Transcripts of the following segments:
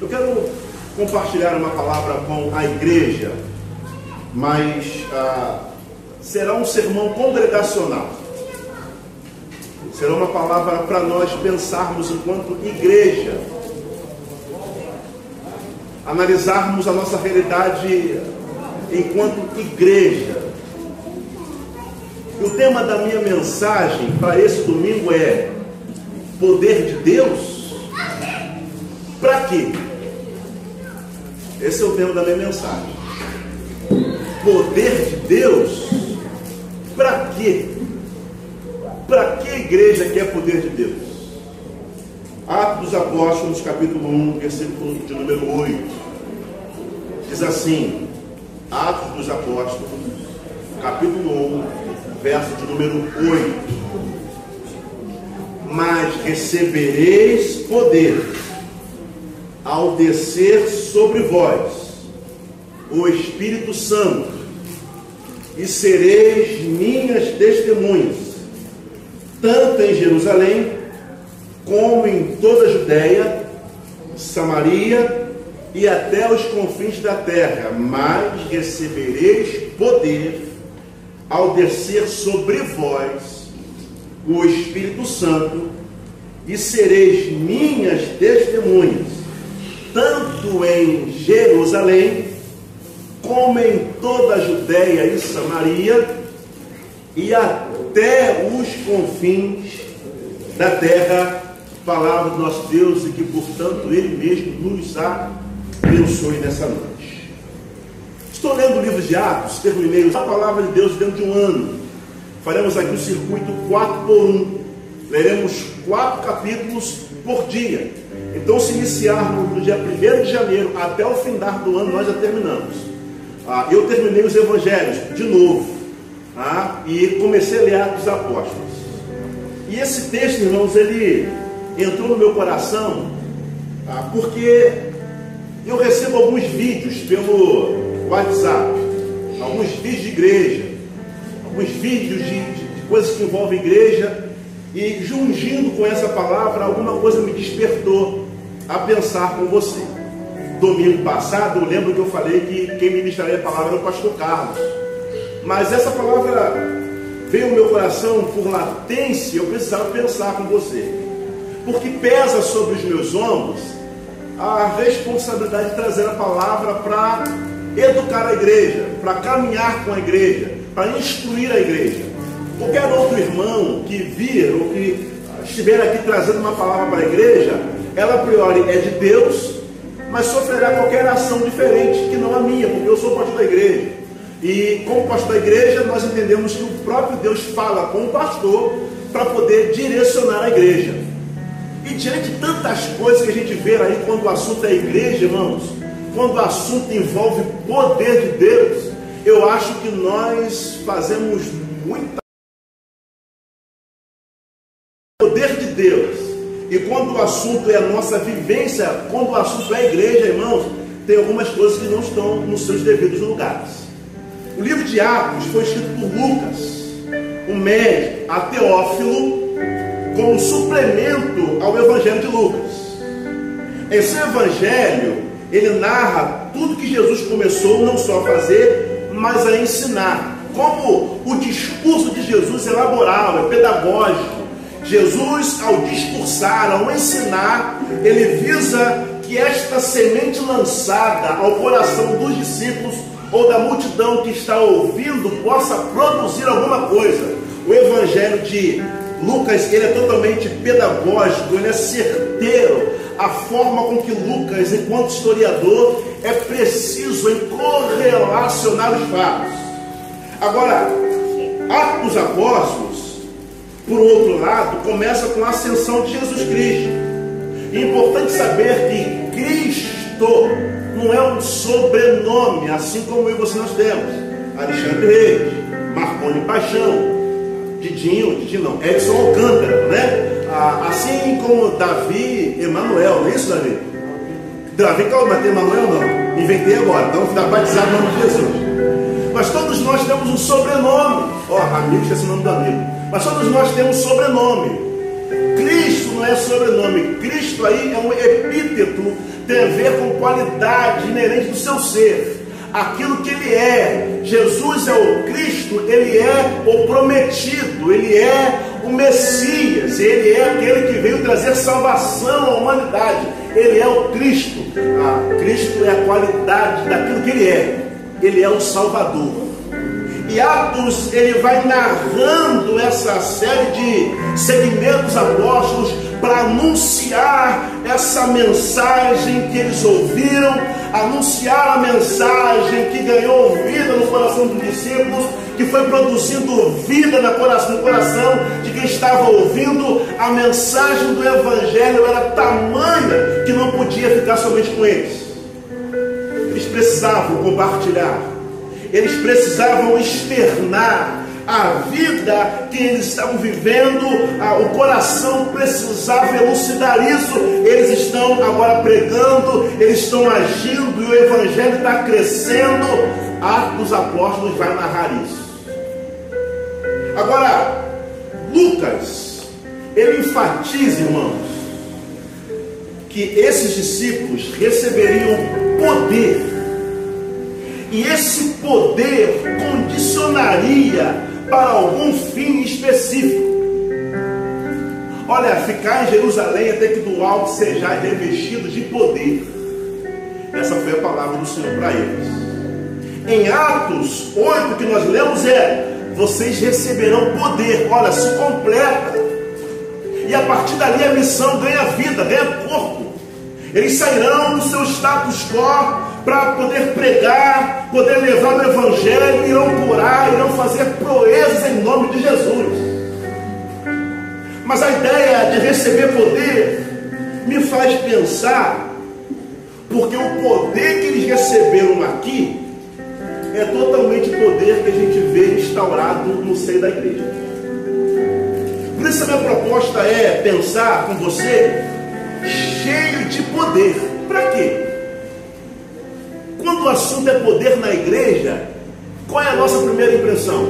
Eu quero compartilhar uma palavra com a igreja, mas ah, será um sermão congregacional. Será uma palavra para nós pensarmos enquanto igreja, analisarmos a nossa realidade enquanto igreja. O tema da minha mensagem para esse domingo é poder de Deus? Para quê? Esse é o tema da minha mensagem. Poder de Deus? Para quê? Para que a igreja quer poder de Deus? Atos dos Apóstolos, capítulo 1, versículo de número 8. Diz assim: Atos dos Apóstolos, capítulo 1, verso de número 8. Mas recebereis poder ao descer sobre vós o Espírito Santo, e sereis minhas testemunhas, tanto em Jerusalém, como em toda a Judéia, Samaria e até os confins da terra, mas recebereis poder ao descer sobre vós o Espírito Santo, e sereis minhas testemunhas, tanto em Jerusalém, como em toda a Judéia e Samaria, e até os confins da terra, palavra do nosso Deus, e que, portanto, Ele mesmo nos abençoe nessa noite. Estou lendo o livro de Atos, terminei a palavra de Deus dentro de um ano. Faremos aqui o circuito 4 por 1. Leremos quatro capítulos por dia. Então, se iniciarmos no dia 1 de janeiro até o fim do ano, nós já terminamos. Ah, eu terminei os evangelhos de novo. Ah, e comecei a ler Atos Apóstolos. E esse texto, irmãos, ele entrou no meu coração ah, porque eu recebo alguns vídeos pelo WhatsApp, alguns vídeos de igreja, alguns vídeos de, de, de coisas que envolvem igreja, e jungindo com essa palavra, alguma coisa me despertou a pensar com você. Domingo passado, eu lembro que eu falei que quem ministraria a palavra era o pastor Carlos. Mas essa palavra veio ao meu coração por latência, eu precisava pensar com você. Porque pesa sobre os meus ombros a responsabilidade de trazer a palavra para educar a igreja, para caminhar com a igreja, para instruir a igreja. Qualquer outro irmão que vir ou que estiver aqui trazendo uma palavra para a igreja, ela a priori é de Deus, mas sofrerá qualquer ação diferente que não a minha, porque eu sou pastor da igreja. E como pastor da igreja, nós entendemos que o próprio Deus fala com o pastor para poder direcionar a igreja. E diante de tantas coisas que a gente vê aí quando o assunto é igreja, irmãos, quando o assunto envolve poder de Deus, eu acho que nós fazemos muita poder de Deus. E quando o assunto é a nossa vivência, quando o assunto é a igreja, irmãos, tem algumas coisas que não estão nos seus devidos lugares. O livro de Atos foi escrito por Lucas, o médico, a Teófilo, como suplemento ao Evangelho de Lucas. Esse Evangelho, ele narra tudo que Jesus começou não só a fazer, mas a ensinar. Como o discurso de Jesus elaborava, é pedagógico. Jesus, ao discursar, ao ensinar, ele visa que esta semente lançada ao coração dos discípulos ou da multidão que está ouvindo possa produzir alguma coisa. O evangelho de Lucas, ele é totalmente pedagógico, ele é certeiro. A forma com que Lucas, enquanto historiador, é preciso em correlacionar os fatos. Agora, Atos Apóstolos, por outro lado, começa com a ascensão de Jesus Cristo. É importante saber que Cristo não é um sobrenome, assim como eu e você nós temos. Alexandre Reis, Marconi Paixão, Didinho, Didinho não, Edson Alcântara, né? Assim como Davi Emanuel, não é isso, Davi? Davi, calma, tem Emanuel não. Inventei agora, então está batizado no nome de Jesus. Mas todos nós temos um sobrenome. Ó, oh, amigo, esqueci o nome do amigo. Mas todos nós temos um sobrenome. Cristo não é sobrenome. Cristo aí é um epíteto, tem a ver com qualidade inerente do seu ser. Aquilo que ele é. Jesus é o Cristo, ele é o prometido, ele é o Messias, ele é aquele que veio trazer salvação à humanidade. Ele é o Cristo. Ah, Cristo é a qualidade daquilo que ele é. Ele é o Salvador. E Atos ele vai narrando essa série de segmentos apóstolos para anunciar essa mensagem que eles ouviram, anunciar a mensagem que ganhou vida no coração dos discípulos, que foi produzindo vida no coração, no coração de quem estava ouvindo. A mensagem do Evangelho era tamanha que não podia ficar somente com eles. Precisavam compartilhar eles precisavam externar a vida que eles estavam vivendo, o coração precisava elucidar isso. Eles estão agora pregando, eles estão agindo e o evangelho está crescendo. Atos dos Apóstolos vai narrar isso. Agora, Lucas, ele enfatiza, irmãos, que esses discípulos receberiam poder e esse poder condicionaria para algum fim específico. Olha, ficar em Jerusalém até que do alto sejais revestidos de poder. Essa foi a palavra do Senhor para eles. Em Atos 8 que nós lemos é: vocês receberão poder. Olha, se completa. E a partir dali a missão ganha vida, ganha corpo. Eles sairão do seu status quo para poder pregar, poder levar o Evangelho, irão curar, irão fazer proezas em nome de Jesus. Mas a ideia de receber poder me faz pensar, porque o poder que eles receberam aqui é totalmente poder que a gente vê instaurado no seio da igreja. Por isso a minha proposta é pensar com você cheio de poder. Para quê? Quando o assunto é poder na igreja, qual é a nossa primeira impressão?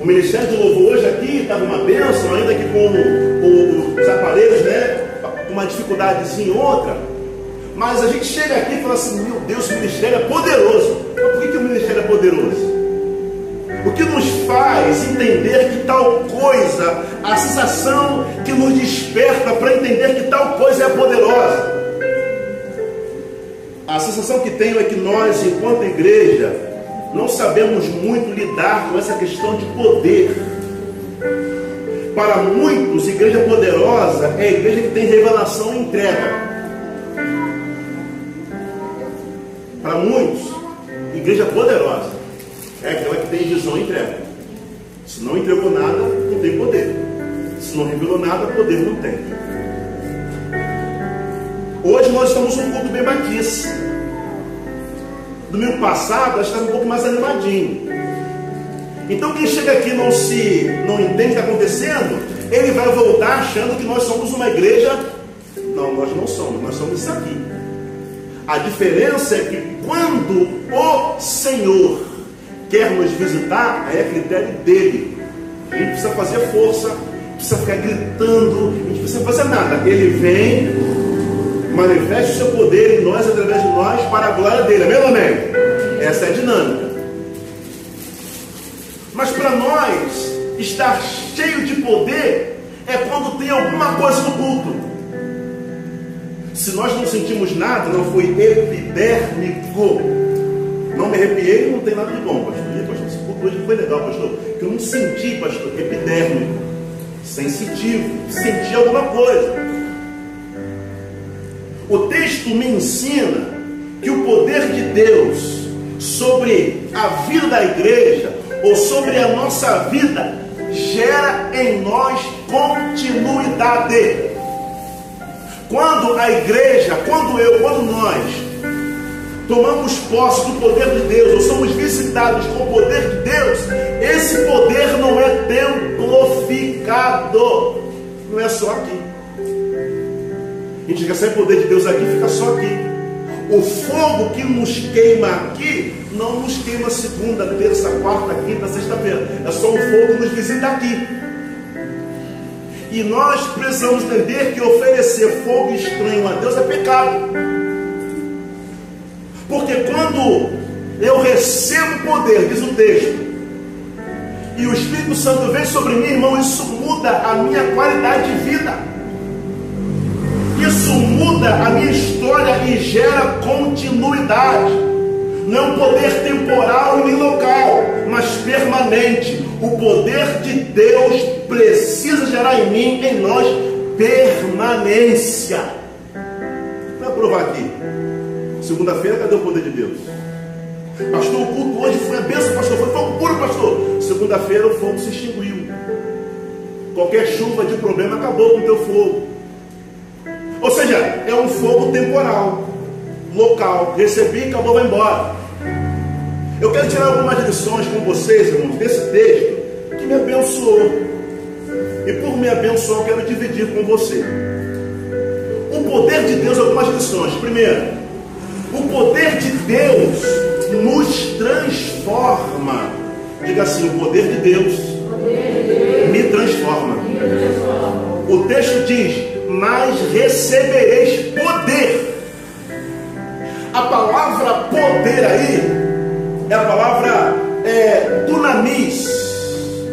O Ministério de Louvor hoje aqui estava uma bênção, ainda que com os aparelhos, né? Uma dificuldadezinha outra. Mas a gente chega aqui e fala assim, meu Deus, o ministério é poderoso. Mas por que, que o ministério é poderoso? O que nos faz entender que tal coisa, a sensação que nos desperta para entender que tal coisa é poderosa. A sensação que tenho é que nós, enquanto igreja, não sabemos muito lidar com essa questão de poder. Para muitos, igreja poderosa é a igreja que tem revelação e entrega. Para muitos, igreja poderosa é aquela que tem visão e entrega. Se não entregou nada, não tem poder. Se não revelou nada, poder não tem. Hoje nós estamos um culto bem batice. Domingo passado, nós estávamos um pouco mais animadinho. Então quem chega aqui não se não entende o que está acontecendo, ele vai voltar achando que nós somos uma igreja. Não, nós não somos, nós somos isso aqui. A diferença é que quando o Senhor quer nos visitar, é critério dele. A gente precisa fazer força, precisa ficar gritando, a gente precisa fazer nada. Ele vem, manifeste o seu poder em nós, através de nós, para a glória dele. Amém amém? Essa é a dinâmica. Mas para nós, estar cheio de poder é quando tem alguma coisa no culto. Se nós não sentimos nada, não foi epidérmico. Não me arrepiei, não tem nada de bom, pastor. E, pastor, esse culto hoje foi legal, pastor. Que eu não senti, pastor, epidérmico. Sensitivo, senti alguma coisa. O texto me ensina que o poder de Deus sobre a vida da igreja ou sobre a nossa vida gera em nós continuidade. Quando a igreja, quando eu, quando nós tomamos posse do poder de Deus, ou somos visitados com o poder de Deus, esse poder não é templificado, não é só aqui. A gente recebe o poder de Deus aqui fica só aqui. O fogo que nos queima aqui não nos queima segunda, terça, quarta, quinta, sexta-feira. É só o fogo que nos visita aqui. E nós precisamos entender que oferecer fogo estranho a Deus é pecado. Porque quando eu recebo poder, diz o texto, e o Espírito Santo vem sobre mim, irmão, isso muda a minha qualidade de vida. Muda a minha história e gera continuidade. Não poder temporal nem local, mas permanente. O poder de Deus precisa gerar em mim, em nós, permanência. Vou provar aqui. Segunda-feira, cadê o poder de Deus? Pastor, o culto hoje foi a bênção, pastor. Foi fogo puro, pastor. Segunda-feira o fogo se extinguiu. Qualquer chuva de problema acabou com o teu fogo. Ou seja, é um fogo temporal, local. Recebi, acabou, vai embora. Eu quero tirar algumas lições com vocês, irmãos, desse texto que me abençoou. E por me abençoar, eu quero dividir com você. O poder de Deus, algumas lições. Primeiro, o poder de Deus nos transforma. Diga assim: o poder de Deus me transforma. O texto diz: Mas recebereis poder. A palavra poder aí é a palavra é, dunamis,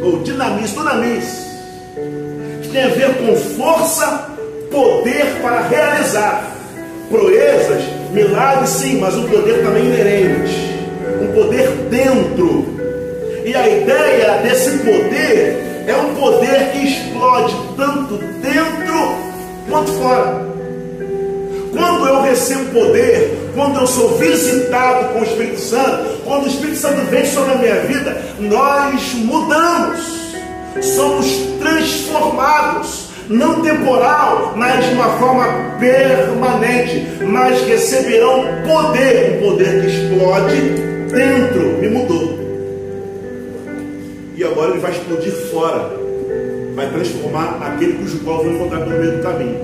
ou dinamis, dunamis, que tem a ver com força, poder para realizar proezas, milagres, sim, mas um poder também inerente um poder dentro. E a ideia desse poder é um poder que explode tanto dentro quanto fora. Quando eu recebo poder, quando eu sou visitado com o Espírito Santo, quando o Espírito Santo vem sobre a minha vida, nós mudamos, somos transformados, não temporal, mas de uma forma permanente, mas receberão poder, um poder que explode dentro me mudou. E agora ele vai explodir fora. Vai transformar aquele cujo qual eu vou encontrar pelo meio do caminho.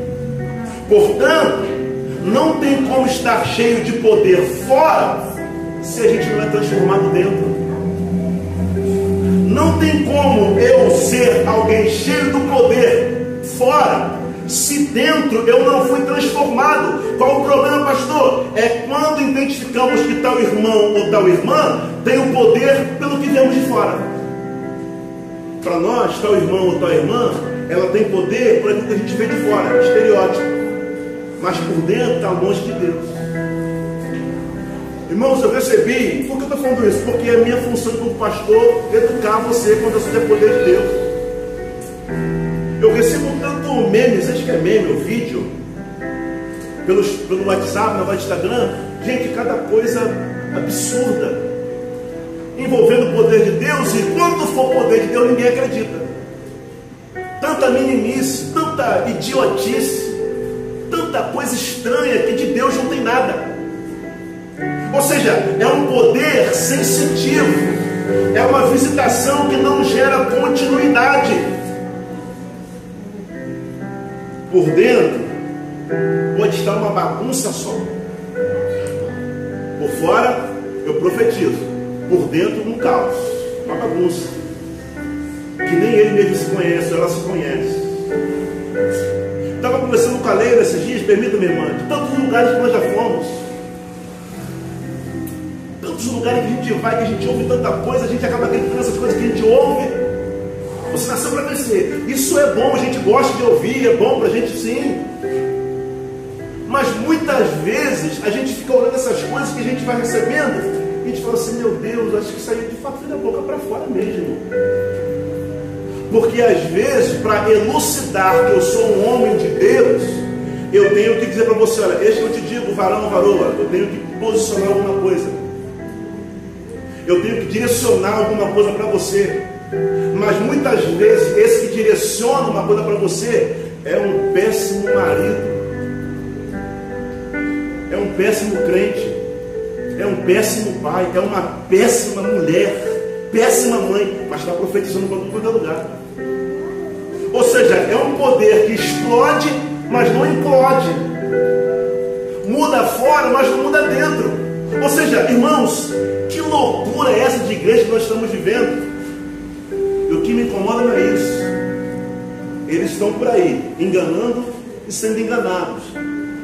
Portanto, não tem como estar cheio de poder fora se a gente não é transformado dentro. Não tem como eu ser alguém cheio do poder fora se dentro eu não fui transformado. Qual o problema, pastor? É quando identificamos que tal irmão ou tal irmã tem o poder pelo que vemos de fora. Para nós, tal irmão ou tal irmã, ela tem poder por aquilo que a gente vê de fora, estereótipo. Mas por dentro está longe de Deus. Irmãos, eu recebi, por que eu estou falando isso? Porque é minha função como pastor educar você quando eu sou poder de Deus. Eu recebo tanto memes, acho que é meme, o vídeo, pelos, pelo WhatsApp, no Instagram, gente, cada coisa absurda, envolvendo o poder de Deus, e quando for poder de Deus, ninguém acredita. Tanta meninice, tanta idiotice, tanta coisa estranha que de Deus não tem nada. Ou seja, é um poder sensitivo, é uma visitação que não gera continuidade. Por dentro, pode estar uma bagunça só. Por fora, eu profetizo. Por dentro, um caos, uma bagunça. Que nem ele mesmo se conhece, ela se conhece. Estava conversando com a Leila esses dias, permita-me, irmã, de tantos lugares que nós já fomos. Tantos lugares que a gente vai, que a gente ouve tanta coisa, a gente acaba acreditando nessas coisas que a gente ouve. Você nasceu para crescer. Isso é bom, a gente gosta de ouvir, é bom para a gente sim. Mas muitas vezes a gente fica olhando essas coisas que a gente vai recebendo a gente fala assim: meu Deus, acho que saiu de fato da boca para fora mesmo. Porque às vezes, para elucidar que eu sou um homem de Deus, eu tenho que dizer para você: olha, este eu te digo, varão varoa, eu tenho que posicionar alguma coisa. Eu tenho que direcionar alguma coisa para você. Mas muitas vezes esse que direciona uma coisa para você é um péssimo marido, é um péssimo crente, é um péssimo pai, é uma péssima mulher, péssima mãe, mas está profetizando para todo é lugar. Ou seja, é um poder que explode, mas não implode. Muda fora, mas não muda dentro. Ou seja, irmãos, que loucura é essa de igreja que nós estamos vivendo? E o que me incomoda não é isso. eles estão por aí, enganando e sendo enganados.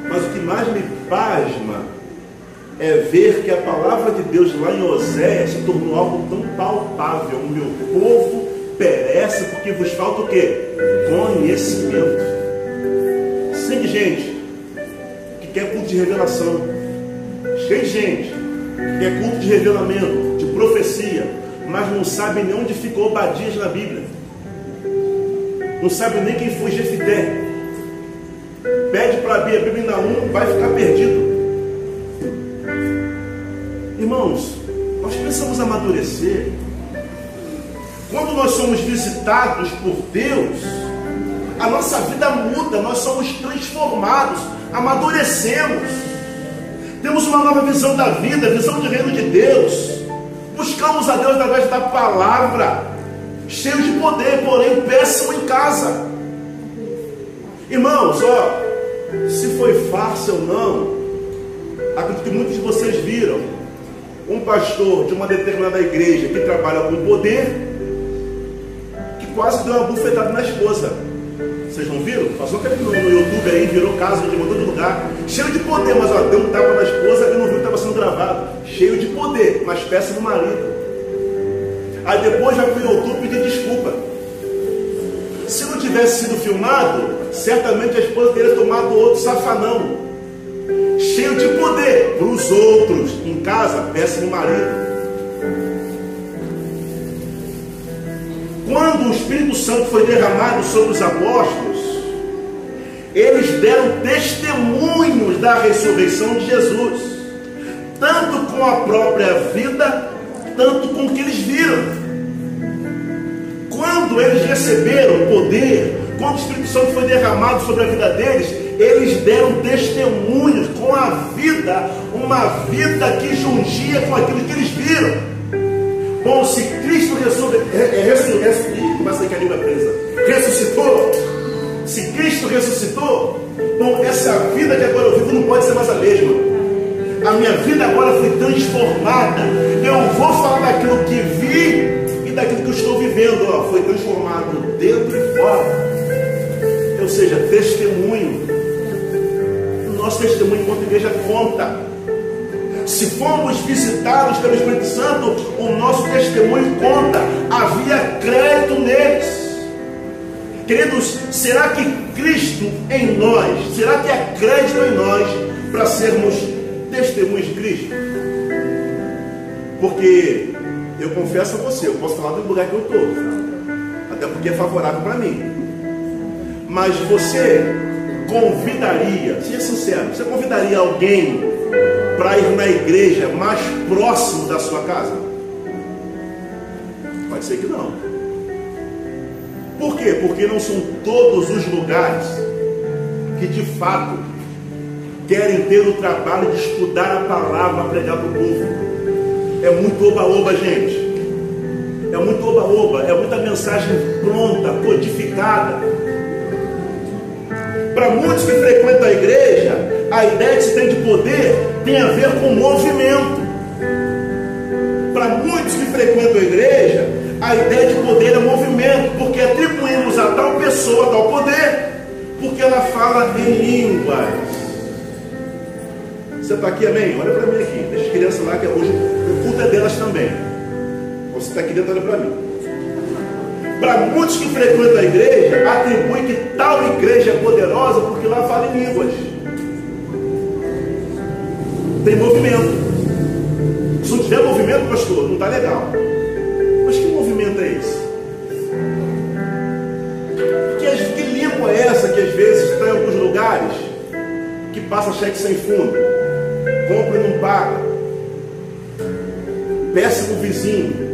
Mas o que mais me pasma é ver que a palavra de Deus lá em Oséias se tornou algo tão palpável. O meu povo perece porque vos falta o quê? Conhecimento. Sim, gente que quer culto de revelação. De gente que quer culto de revelamento, de profecia, mas não sabe nem onde ficou Obadias na Bíblia. Não sabe nem quem foi Jefité. Pede para abrir a Bíblia em Naum, vai ficar perdido. Irmãos, nós precisamos amadurecer. Quando nós somos visitados por Deus, a nossa vida muda, nós somos transformados, amadurecemos, temos uma nova visão da vida, visão do reino de Deus, buscamos a Deus através da palavra, cheio de poder, porém péssimo em casa. Irmãos, ó, se foi fácil ou não, acredito que muitos de vocês viram um pastor de uma determinada igreja que trabalha com poder, que quase deu uma bufetada na esposa. Vocês não viram? Passou aquele no, no YouTube aí, virou caso de todo lugar. Cheio de poder, mas ó, deu um tapa na esposa e não viu que estava sendo gravado. Cheio de poder, mas péssimo marido. Aí depois já foi o YouTube pedir desculpa. Se não tivesse sido filmado, certamente a esposa teria tomado outro safanão. Cheio de poder para os outros. Em casa, péssimo marido. Quando o Espírito Santo foi derramado sobre os apóstolos, eles deram testemunhos da ressurreição de Jesus, tanto com a própria vida, tanto com o que eles viram. Quando eles receberam poder, quando o Espírito Santo foi derramado sobre a vida deles, eles deram testemunhos com a vida, uma vida que jungia com aquilo que eles viram. Bom, se Cristo presa, ressuscitou, se Cristo ressuscitou, bom, essa vida que agora eu vivo não pode ser mais a mesma. A minha vida agora foi transformada. Eu vou falar daquilo que vi e daquilo que eu estou vivendo. Ó, foi transformado dentro e fora. Ou seja, testemunho. Nosso testemunho enquanto igreja conta. Se fomos visitados pelo Espírito Santo, o nosso testemunho conta. Havia crédito neles. Queridos, será que Cristo em nós, será que há crédito em nós para sermos testemunhos de Cristo? Porque eu confesso a você, eu posso falar do lugar que eu estou, até porque é favorável para mim. Mas você convidaria, seja sincero, você convidaria alguém para ir na igreja mais próximo da sua casa? Pode ser que não. Por quê? Porque não são todos os lugares que de fato querem ter o trabalho de estudar a palavra pregar para o povo. É muito oba-oba, gente. É muito oba-oba, é muita mensagem pronta, codificada. Para muitos que frequentam a igreja, a ideia que se tem de poder tem a ver com movimento. Para muitos que frequentam a igreja, a ideia de poder é movimento, porque atribuímos a tal pessoa tal poder, porque ela fala em línguas. Você está aqui, amém? Olha para mim aqui. Deixa as crianças lá, que hoje o culto é delas também. Você está aqui dentro, olha para mim. Para muitos que frequentam a igreja, atribui que tal igreja é poderosa porque lá fala em línguas tem movimento. Se não tiver movimento, pastor, não está legal. Mas que movimento é esse? Que, que língua é essa que às vezes está em alguns lugares que passa cheque sem fundo, compra e não paga, péssimo vizinho,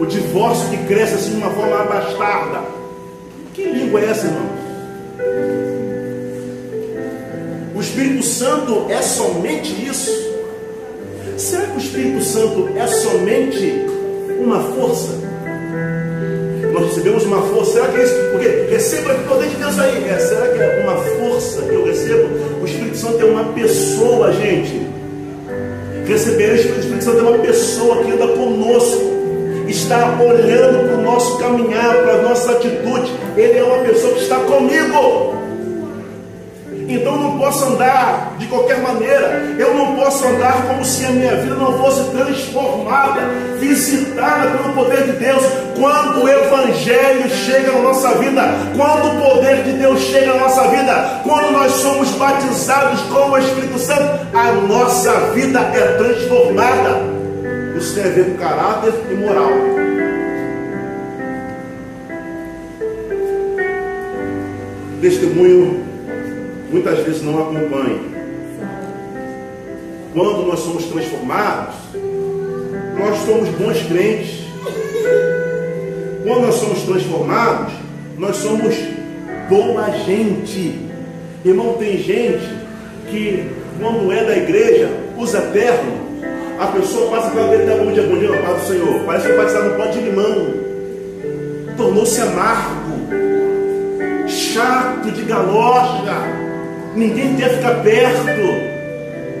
o divórcio que cresce assim de uma forma abastarda. Que língua é essa, irmão? O Espírito Santo é somente isso? Será que o Espírito Santo é somente uma força? Nós recebemos uma força, será que é isso? Porque receba o poder de Deus aí. É, será que é uma força que eu recebo? O Espírito Santo é uma pessoa, gente. Receber o Espírito Santo é uma pessoa que anda conosco está olhando para o nosso caminhar, para a nossa atitude. Ele é uma pessoa que está comigo. Então eu não posso andar de qualquer maneira. Eu não posso andar como se a minha vida não fosse transformada, visitada pelo poder de Deus. Quando o Evangelho chega na nossa vida, quando o poder de Deus chega na nossa vida, quando nós somos batizados com o Espírito Santo, a nossa vida é transformada. Isso tem caráter e moral. Testemunho muitas vezes não acompanha. Quando nós somos transformados, nós somos bons crentes. Quando nós somos transformados, nós somos boa gente. Irmão, tem gente que, quando é da igreja, usa terno. A pessoa passa dele e dá bom dia, bom dia, paz do Senhor. Parece que vai estar no pó de limão. Tornou-se amargo, chato de galocha ninguém quer ficar perto,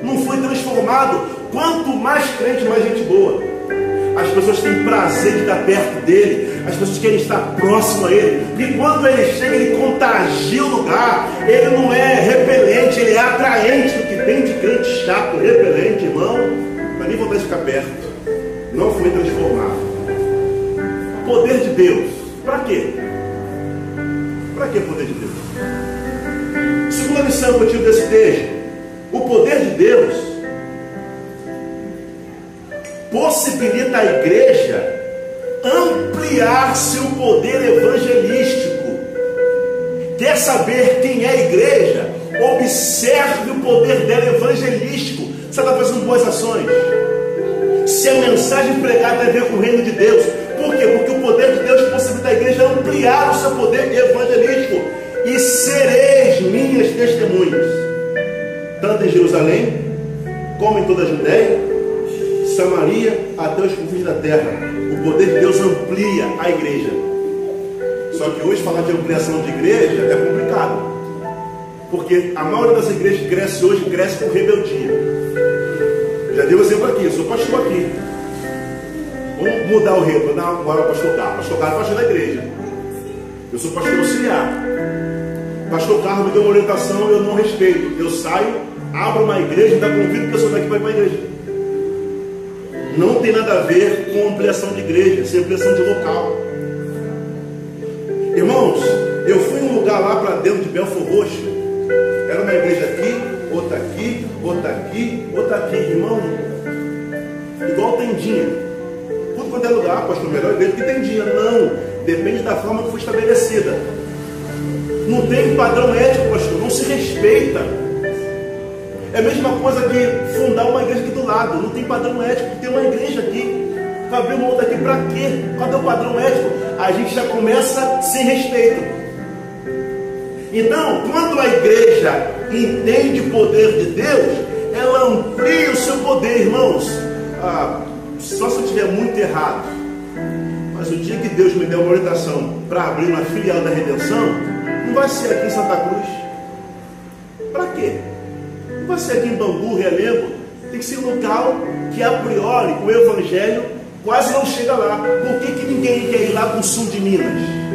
não foi transformado. Quanto mais crente, mais gente boa. As pessoas têm prazer de estar perto dele, as pessoas querem estar próximo a ele. E quando ele chega, ele contagia o lugar. Ele não é repelente, ele é atraente. O que tem de crente chato, repelente, irmão, nem vontade de ficar perto. Não foi transformado. Poder de Deus. Para quê? Para que poder de Deus? Segunda lição que eu tiro desse texto: o poder de Deus possibilita a igreja ampliar seu poder evangelístico. Quer saber quem é a igreja? Observe o poder dela evangelístico. Você está fazendo boas ações. Se a mensagem pregada tem a ver com o reino de Deus. Por quê? Porque o poder de Deus possibilita a igreja ampliar o seu poder evangelístico e sereis minhas testemunhas, tanto em Jerusalém, como em toda a Judéia, Samaria, até os confins da terra. O poder de Deus amplia a igreja. Só que hoje falar de ampliação de igreja é complicado. Porque a maioria das igrejas que cresce hoje cresce por rebeldia. Um exemplo aqui, eu sou pastor aqui. Vamos mudar o vou dar agora ao pastor Carlos. Pastor Carlos é pastor da igreja. Eu sou pastor auxiliar. Pastor Carlos me deu uma orientação, eu não respeito. Eu saio, abro uma igreja e ainda convido pessoas daqui para ir para a igreja. Não tem nada a ver com ampliação de igreja, é ampliação de local. Irmãos, eu fui um lugar lá para dentro de Belfor Roxo. Era uma igreja aqui, outra aqui, outra aqui, outra aqui. Irmão, igual tendinha. Tudo quanto é lugar, pastor, melhor igreja que tendinha. Não, depende da forma que foi estabelecida. Não tem padrão ético, pastor, não se respeita. É a mesma coisa que fundar uma igreja aqui do lado, não tem padrão ético, tem uma igreja aqui. Vai abrir uma outra aqui para quê? Qual é o padrão ético? A gente já começa sem respeito. Então, quando a igreja entende o poder de Deus, ela amplia o seu poder, irmãos. Ah, só se eu estiver muito errado. Mas o dia que Deus me der uma orientação para abrir uma filial da redenção, não vai ser aqui em Santa Cruz. Para quê? Não vai ser aqui em Bangu, Realengo. Tem que ser um local que a priori o Evangelho quase não chega lá. Por que, que ninguém quer ir lá para o sul de Minas?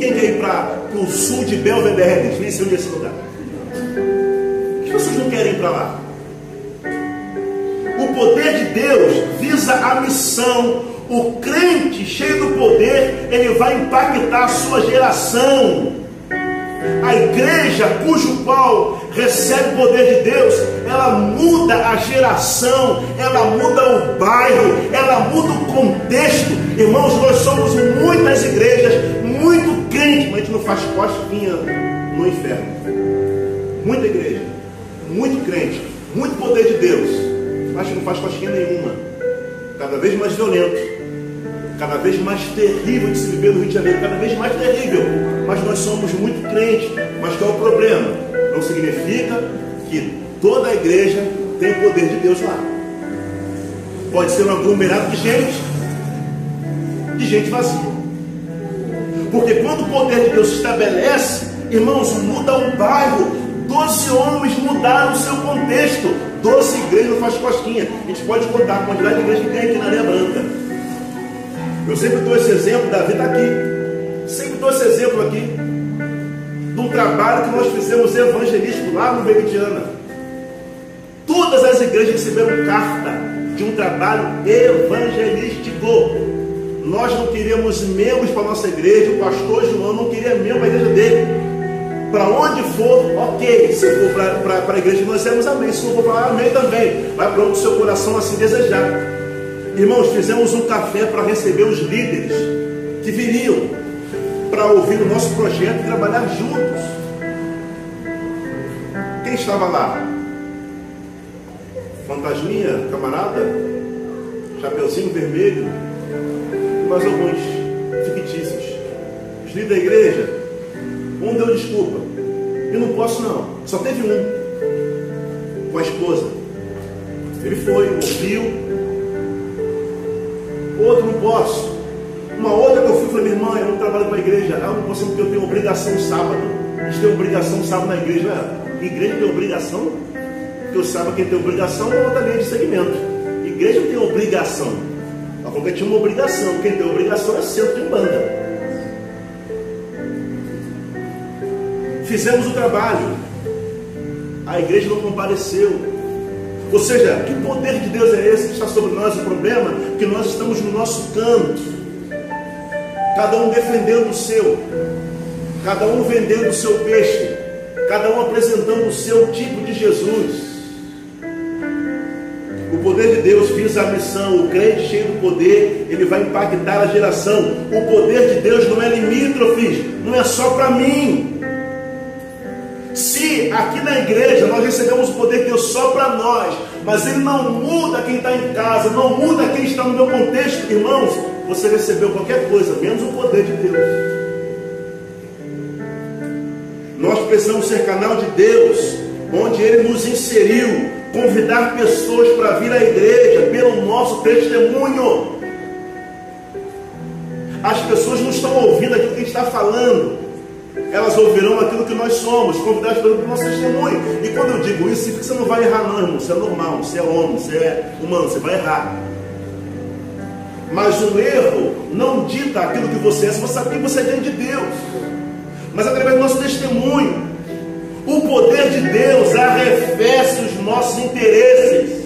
Por que, que ninguém quer ir para o sul de Belvedere? Nem sei onde é esse lugar. Por que vocês não querem ir para lá? O poder de Deus visa a missão o crente cheio do poder, ele vai impactar a sua geração. A igreja cujo qual recebe o poder de Deus, ela muda a geração, ela muda o bairro, ela muda o contexto. Irmãos, nós somos muitas igrejas, crente, mas a gente não faz cosquinha no inferno. Muita igreja, muito crente, muito poder de Deus, mas não faz cosquinha nenhuma. Cada vez mais violento cada vez mais terrível de se viver no Rio de Janeiro, cada vez mais terrível. Mas nós somos muito crentes. Mas qual é o problema? Não significa que toda a igreja tem o poder de Deus lá. Pode ser um aglomerado de gente, de gente vazia. Porque quando o poder de Deus se estabelece, irmãos, muda o bairro. Doze homens mudaram mudar o seu contexto. Doce igreja não faz cosquinha. A gente pode contar a quantidade de igreja que tem aqui na Areia Branca. Eu sempre dou esse exemplo, Davi está aqui. Sempre dou esse exemplo aqui. De um trabalho que nós fizemos evangelístico lá no Veritiana. Todas as igrejas receberam carta de um trabalho evangelístico. Nós não queríamos membros para a nossa igreja, o pastor João não queria membro para a igreja dele. Para onde for, ok. Se for para a igreja nós temos, amém. Se não for para amém também. Vai para onde o seu coração assim desejar. Irmãos, fizemos um café para receber os líderes que viriam para ouvir o nosso projeto e trabalhar juntos. Quem estava lá? Fantasminha, camarada? Chapeuzinho vermelho? Mais alguns fictícios. Os líderes da igreja, um deu desculpa. Eu não posso não. Só teve um. Com a esposa. Ele foi, ouviu. Outro não posso. Uma outra que eu fui, falei, minha irmã, eu não trabalho com a igreja. Ah, não posso porque eu tenho obrigação sábado. Gente tem obrigação sábado na igreja. Não é? Igreja tem obrigação? Porque eu saiba quem tem obrigação é outra linha de segmento. Igreja tem obrigação. Porque tinha uma obrigação. Quem tem obrigação é centro de banda. Fizemos o trabalho. A igreja não compareceu. Ou seja, que poder de Deus é esse que está sobre nós? O problema é que nós estamos no nosso canto. Cada um defendendo o seu. Cada um vendendo o seu peixe. Cada um apresentando o seu tipo de Jesus. A missão. O crente cheio do poder, ele vai impactar a geração. O poder de Deus não é limítrofe, não é só para mim. Se aqui na igreja nós recebemos o poder de Deus só para nós, mas ele não muda quem está em casa, não muda quem está no meu contexto, irmãos, você recebeu qualquer coisa, menos o poder de Deus. Nós precisamos ser canal de Deus, onde Ele nos inseriu, convidar pessoas para vir à igreja pelo nosso testemunho. As pessoas não estão ouvindo aquilo que a gente está falando, elas ouvirão aquilo que nós somos, convidadas pelo nosso testemunho. E quando eu digo isso, você não vai errar, não, irmão. Você é normal, você é homem, você é humano, você vai errar. Mas o erro não dita aquilo que você é, você sabe que você é diante de Deus. Mas através do nosso testemunho, o poder de Deus arrefece os nossos interesses.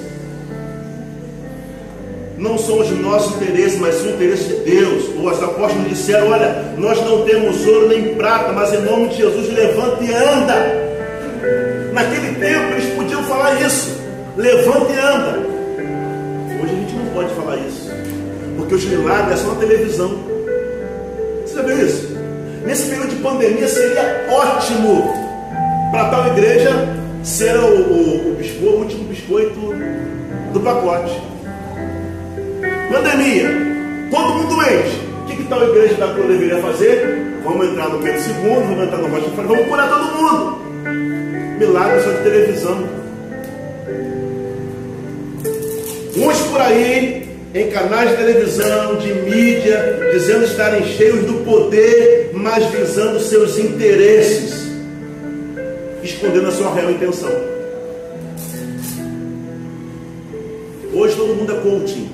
Não são os nossos interesses, mas o interesse de Deus. Os apóstolos disseram: Olha, nós não temos ouro nem prata, mas em nome de Jesus, levanta e anda. Naquele tempo eles podiam falar isso: levanta e anda. Hoje a gente não pode falar isso, porque os milagres é só na televisão. Você já viu isso? Nesse período de pandemia seria ótimo igreja ser o, o, o, biscoito, o último biscoito do pacote. Pandemia, todo mundo doente. O que, que tal igreja da Cruz deveria fazer? Vamos entrar no Pedro II, vamos entrar no Rocha vamos curar todo mundo. Milagre só de televisão. Uns por aí, em canais de televisão, de mídia, dizendo estarem cheios do poder, mas visando seus interesses escondendo a sua real intenção. Hoje todo mundo é coaching.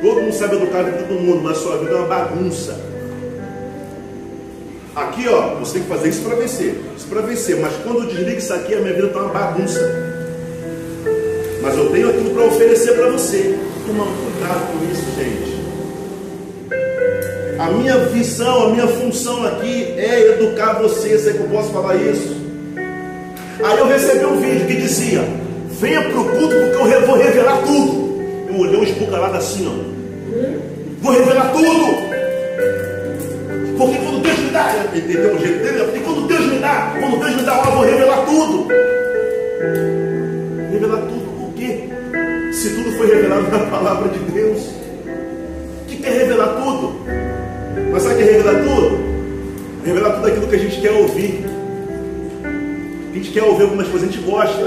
Todo mundo sabe educar de todo mundo, mas sua vida é uma bagunça. Aqui, ó, você tem que fazer isso para vencer. Isso para vencer. Mas quando eu desligo isso aqui, a minha vida está uma bagunça. Mas eu tenho aquilo para oferecer para você. Toma cuidado com isso, gente. A minha visão, a minha função aqui é educar você. Sei que eu posso falar isso. Aí eu recebi um vídeo que dizia: Venha para o culto porque eu vou revelar tudo. Eu olhei um esbugalado assim, ó. Vou revelar tudo. Porque quando Deus me dá, entendeu o jeito dele? Porque quando Deus me dá, quando Deus me dá, eu vou revelar tudo. Revelar tudo o quê? Se tudo foi revelado na palavra de Deus. O que é revelar tudo? Mas sabe o que é revelar tudo? Revelar tudo aquilo que a gente quer ouvir. A gente quer ouvir algumas coisas, a gente gosta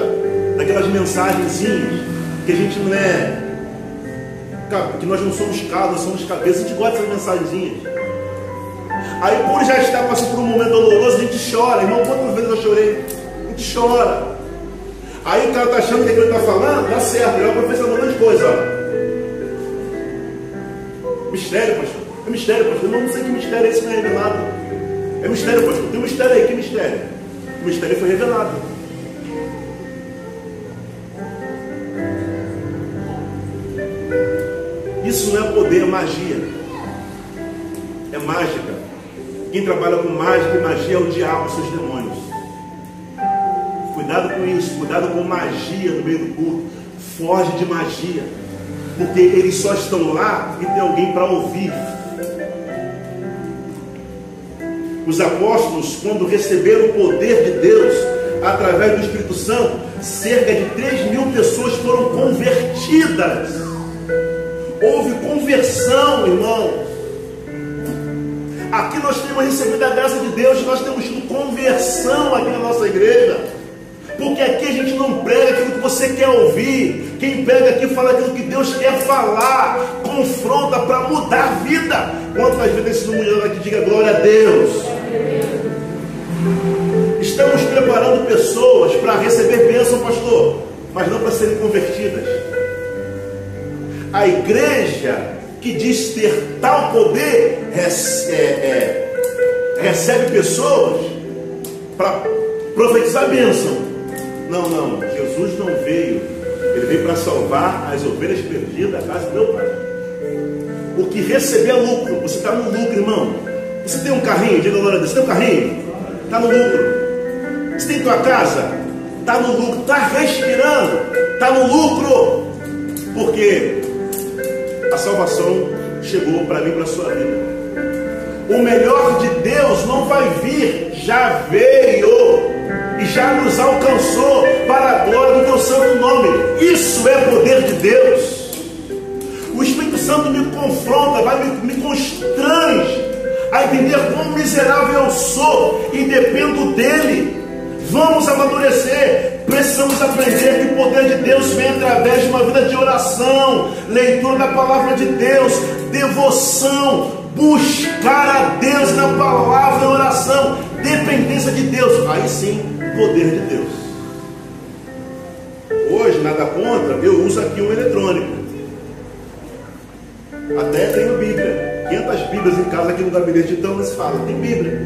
daquelas mensagenzinhas que a gente não é. que nós não somos cabos, somos cabeças, a gente gosta dessas mensagenzinhas. Aí por já estar passando por um momento doloroso, a gente chora, irmão, quantas vezes eu chorei? A gente chora. Aí o cara está achando que ele está falando, dá certo, ele é professor um monte de coisa. Ó. Mistério, pastor. É mistério, pastor. Eu não sei que mistério é esse que não é revelado. É mistério, pastor. Tem um mistério aí, que mistério? O mistério foi revelado. Isso não é poder, é magia. É mágica. Quem trabalha com mágica e magia é o diabo e seus demônios. Cuidado com isso, cuidado com magia no meio do culto. Foge de magia. Porque eles só estão lá e tem alguém para ouvir. Os apóstolos, quando receberam o poder de Deus através do Espírito Santo, cerca de 3 mil pessoas foram convertidas. Houve conversão, irmãos. Aqui nós temos recebido a graça de Deus, nós temos tido conversão aqui na nossa igreja. Porque aqui a gente não prega aquilo que você quer ouvir. Quem prega aqui fala aquilo que Deus quer falar. Confronta para mudar a vida. Quantas vezes esse mulher aqui diga glória a Deus? Estamos preparando pessoas para receber bênção, pastor, mas não para serem convertidas. A igreja que diz ter tal poder é, é, recebe pessoas para profetizar bênção. Não, não, Jesus não veio. Ele veio para salvar as ovelhas perdidas da casa do meu pai. O que receber é lucro. Você está no lucro, irmão. Você tem um carrinho, diga glória a Deus. Você tem um carrinho? Está no lucro. Você tem tua casa? Está no lucro. Está respirando? Está no lucro. Porque a salvação chegou para mim, para a sua vida. O melhor de Deus não vai vir, já veio e já nos alcançou para a glória do teu santo nome. Isso é poder de Deus. O Espírito Santo me confronta, vai me, me constrange a entender quão miserável eu sou e dependo dele. Vamos amadurecer. Precisamos aprender que o poder de Deus vem através de uma vida de oração, leitura da palavra de Deus, devoção, buscar a Deus na palavra e oração, dependência de Deus. Aí sim, poder de Deus. Hoje, nada contra, eu uso aqui um eletrônico. Até tenho Bíblia. 500 Bíblias em casa aqui no gabinete, então eles falam, tem Bíblia.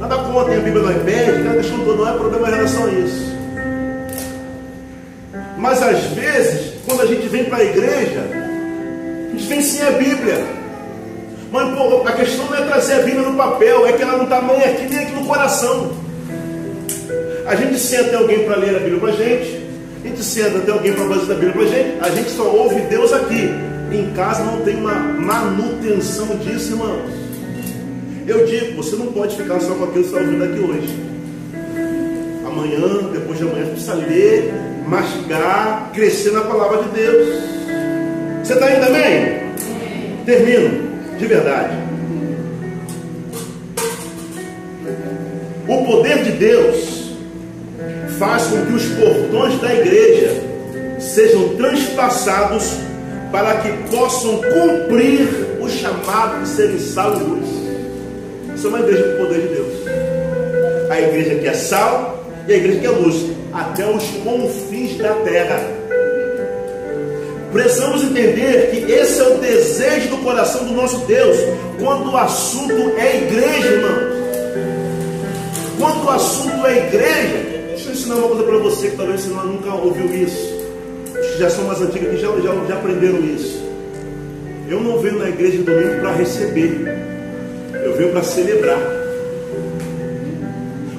Nada contra, tem a Bíblia no iPad, nada escutou, não é problema em relação a isso. Mas às vezes, quando a gente vem para a igreja, a gente vem sem a Bíblia. Mas pô, a questão não é trazer a Bíblia no papel, é que ela não está nem aqui nem aqui no coração. A gente senta alguém para ler a Bíblia para a gente, a gente senta tem alguém para fazer a Bíblia para a gente, a gente só ouve Deus aqui. Em casa não tem uma manutenção disso, irmãos. Eu digo, você não pode ficar só com aquilo que você está ouvindo aqui hoje. Amanhã, depois de amanhã, você precisa ler, mastigar, crescer na palavra de Deus. Você está indo também? Termino, de verdade. O poder de Deus faz com que os portões da igreja sejam transpassados para que possam cumprir o chamado de serem sal e luz. Isso é uma igreja com o poder de Deus. A igreja que é sal e a igreja que é luz, até os confins da terra. Precisamos entender que esse é o desejo do coração do nosso Deus, quando o assunto é igreja, irmãos. Quando o assunto é igreja, deixa eu ensinar uma coisa para você que talvez você nunca ouviu isso. Que são mais antigos aqui já, já, já aprenderam isso. Eu não venho na igreja de domingo para receber, eu venho para celebrar.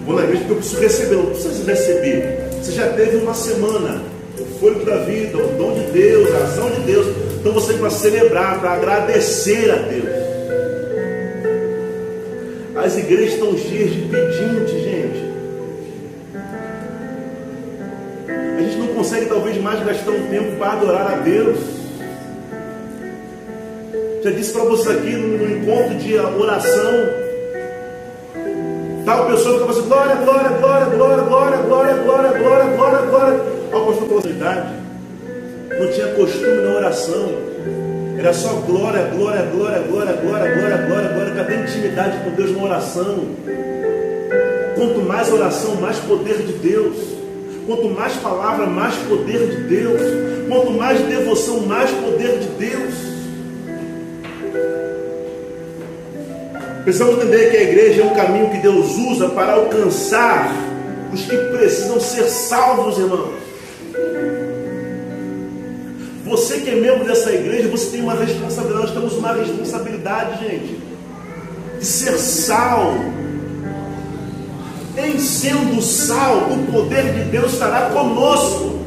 Vou na igreja porque eu preciso receber, não preciso receber. Você já teve uma semana, o fôlego da vida, o dom de Deus, a ação de Deus. Então você para celebrar, para agradecer a Deus. As igrejas estão cheias de pedinte, gente. Mais gastar um tempo para adorar a Deus. Já disse para você aqui no, encontro de oração. Tal pessoa fica assim, glória, glória, glória, glória, glória, glória, glória, glória, glória, glória. Ao pastor com idade, não tinha costume na oração. Era só glória, glória, glória, glória, glória, glória, glória, glória. Cadê intimidade com Deus na oração? Quanto mais oração, mais poder de Deus. Quanto mais palavra, mais poder de Deus. Quanto mais devoção, mais poder de Deus. Precisamos entender que a igreja é um caminho que Deus usa para alcançar os que precisam ser salvos, irmãos. Você que é membro dessa igreja, você tem uma responsabilidade, nós temos uma responsabilidade, gente, de ser sal. Em sendo sal, o poder de Deus estará conosco.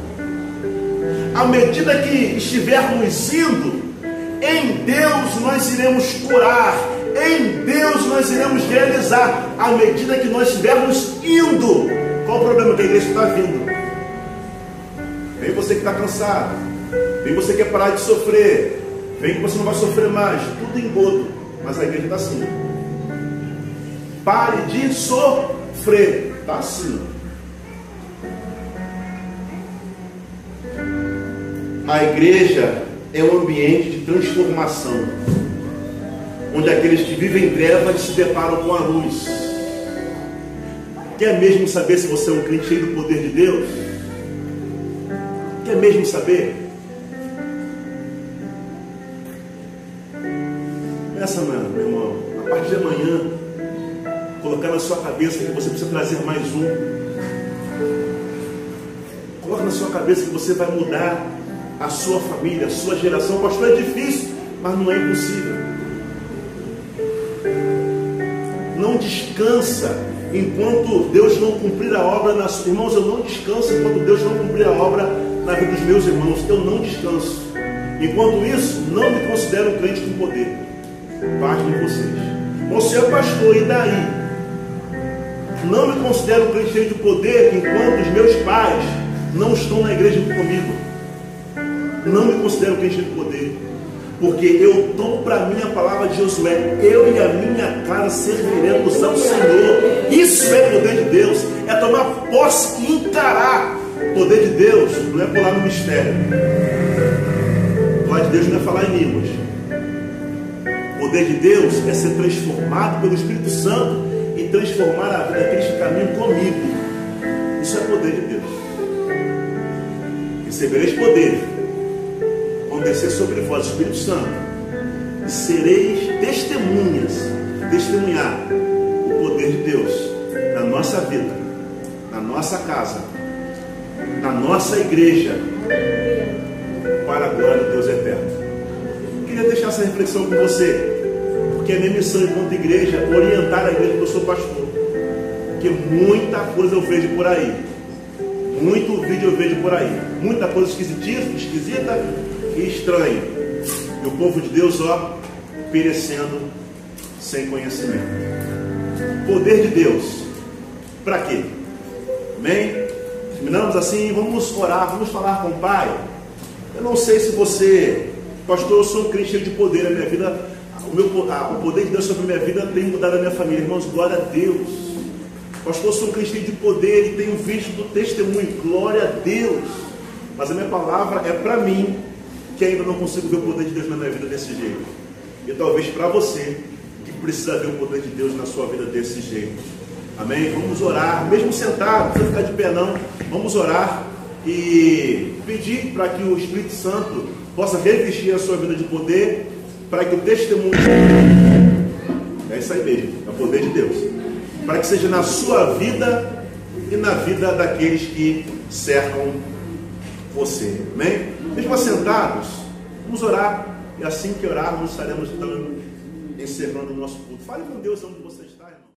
À medida que estivermos indo, em Deus nós iremos curar, em Deus nós iremos realizar, à medida que nós estivermos indo. Qual o problema que a igreja está vindo? Vem você que está cansado, Vem você quer parar de sofrer. Vem que você não vai sofrer mais. Tudo engodo. Mas a igreja está assim. Pare de sofrer. Está assim. A igreja é um ambiente de transformação. Onde aqueles que vivem em trevas se deparam com a luz. Quer mesmo saber se você é um crente cheio do poder de Deus? Quer mesmo saber? Essa, meu irmão, a partir de amanhã, colocar na sua cabeça que você precisa trazer mais um. Coloca na sua cabeça que você vai mudar a sua família, a sua geração. Pastor, é difícil, mas não é impossível. Não descansa enquanto Deus não cumprir a obra nas irmãos. Eu não descanso enquanto Deus não cumprir a obra na vida dos meus irmãos. Eu não descanso. Enquanto isso, não me considero crente com poder parte de vocês. Você é pastor, e daí? Não me considero um crente cheio de poder enquanto os meus pais não estão na igreja comigo. Não me considero um crente cheio de poder. Porque eu tomo para mim a palavra de Josué, eu e a minha casa serviremos ao Senhor. Isso é poder de Deus, é tomar posse e encarar. Poder de Deus não é pular no mistério. Poder de Deus não é falar em línguas poder de Deus é ser transformado pelo Espírito Santo transformar a vida daqueles que caminham comigo. Isso é poder de Deus. Recebereis poder descer sobre vós o Espírito Santo e sereis testemunhas, testemunhar o poder de Deus na nossa vida, na nossa casa, na nossa igreja, para a glória de Deus eterno. Queria deixar essa reflexão com você que é minha missão enquanto igreja, orientar a igreja que eu sou pastor. Porque muita coisa eu vejo por aí. Muito vídeo eu vejo por aí. Muita coisa esquisita, esquisita e estranha. E o povo de Deus, ó, perecendo sem conhecimento. Poder de Deus. Para quê? Amém? Terminamos assim, vamos orar, vamos falar com o Pai. Eu não sei se você, pastor, eu sou um cristão de poder, a minha vida o, meu, o poder de Deus sobre a minha vida tem mudado a minha família. Irmãos, glória a Deus. Pastor, sou um cristão de poder e tenho visto do testemunho. Glória a Deus. Mas a minha palavra é para mim, que ainda não consigo ver o poder de Deus na minha vida desse jeito. E talvez para você, que precisa ver o poder de Deus na sua vida desse jeito. Amém? Vamos orar, mesmo sentado, não precisa ficar de pé não. Vamos orar e pedir para que o Espírito Santo possa revestir a sua vida de poder para que o testemunho. É isso aí mesmo, é o poder de Deus. Para que seja na sua vida e na vida daqueles que cercam você. Amém? Mesmo assentados, vamos orar. E assim que orarmos, estaremos então encerrando o nosso culto. Fale com Deus onde você.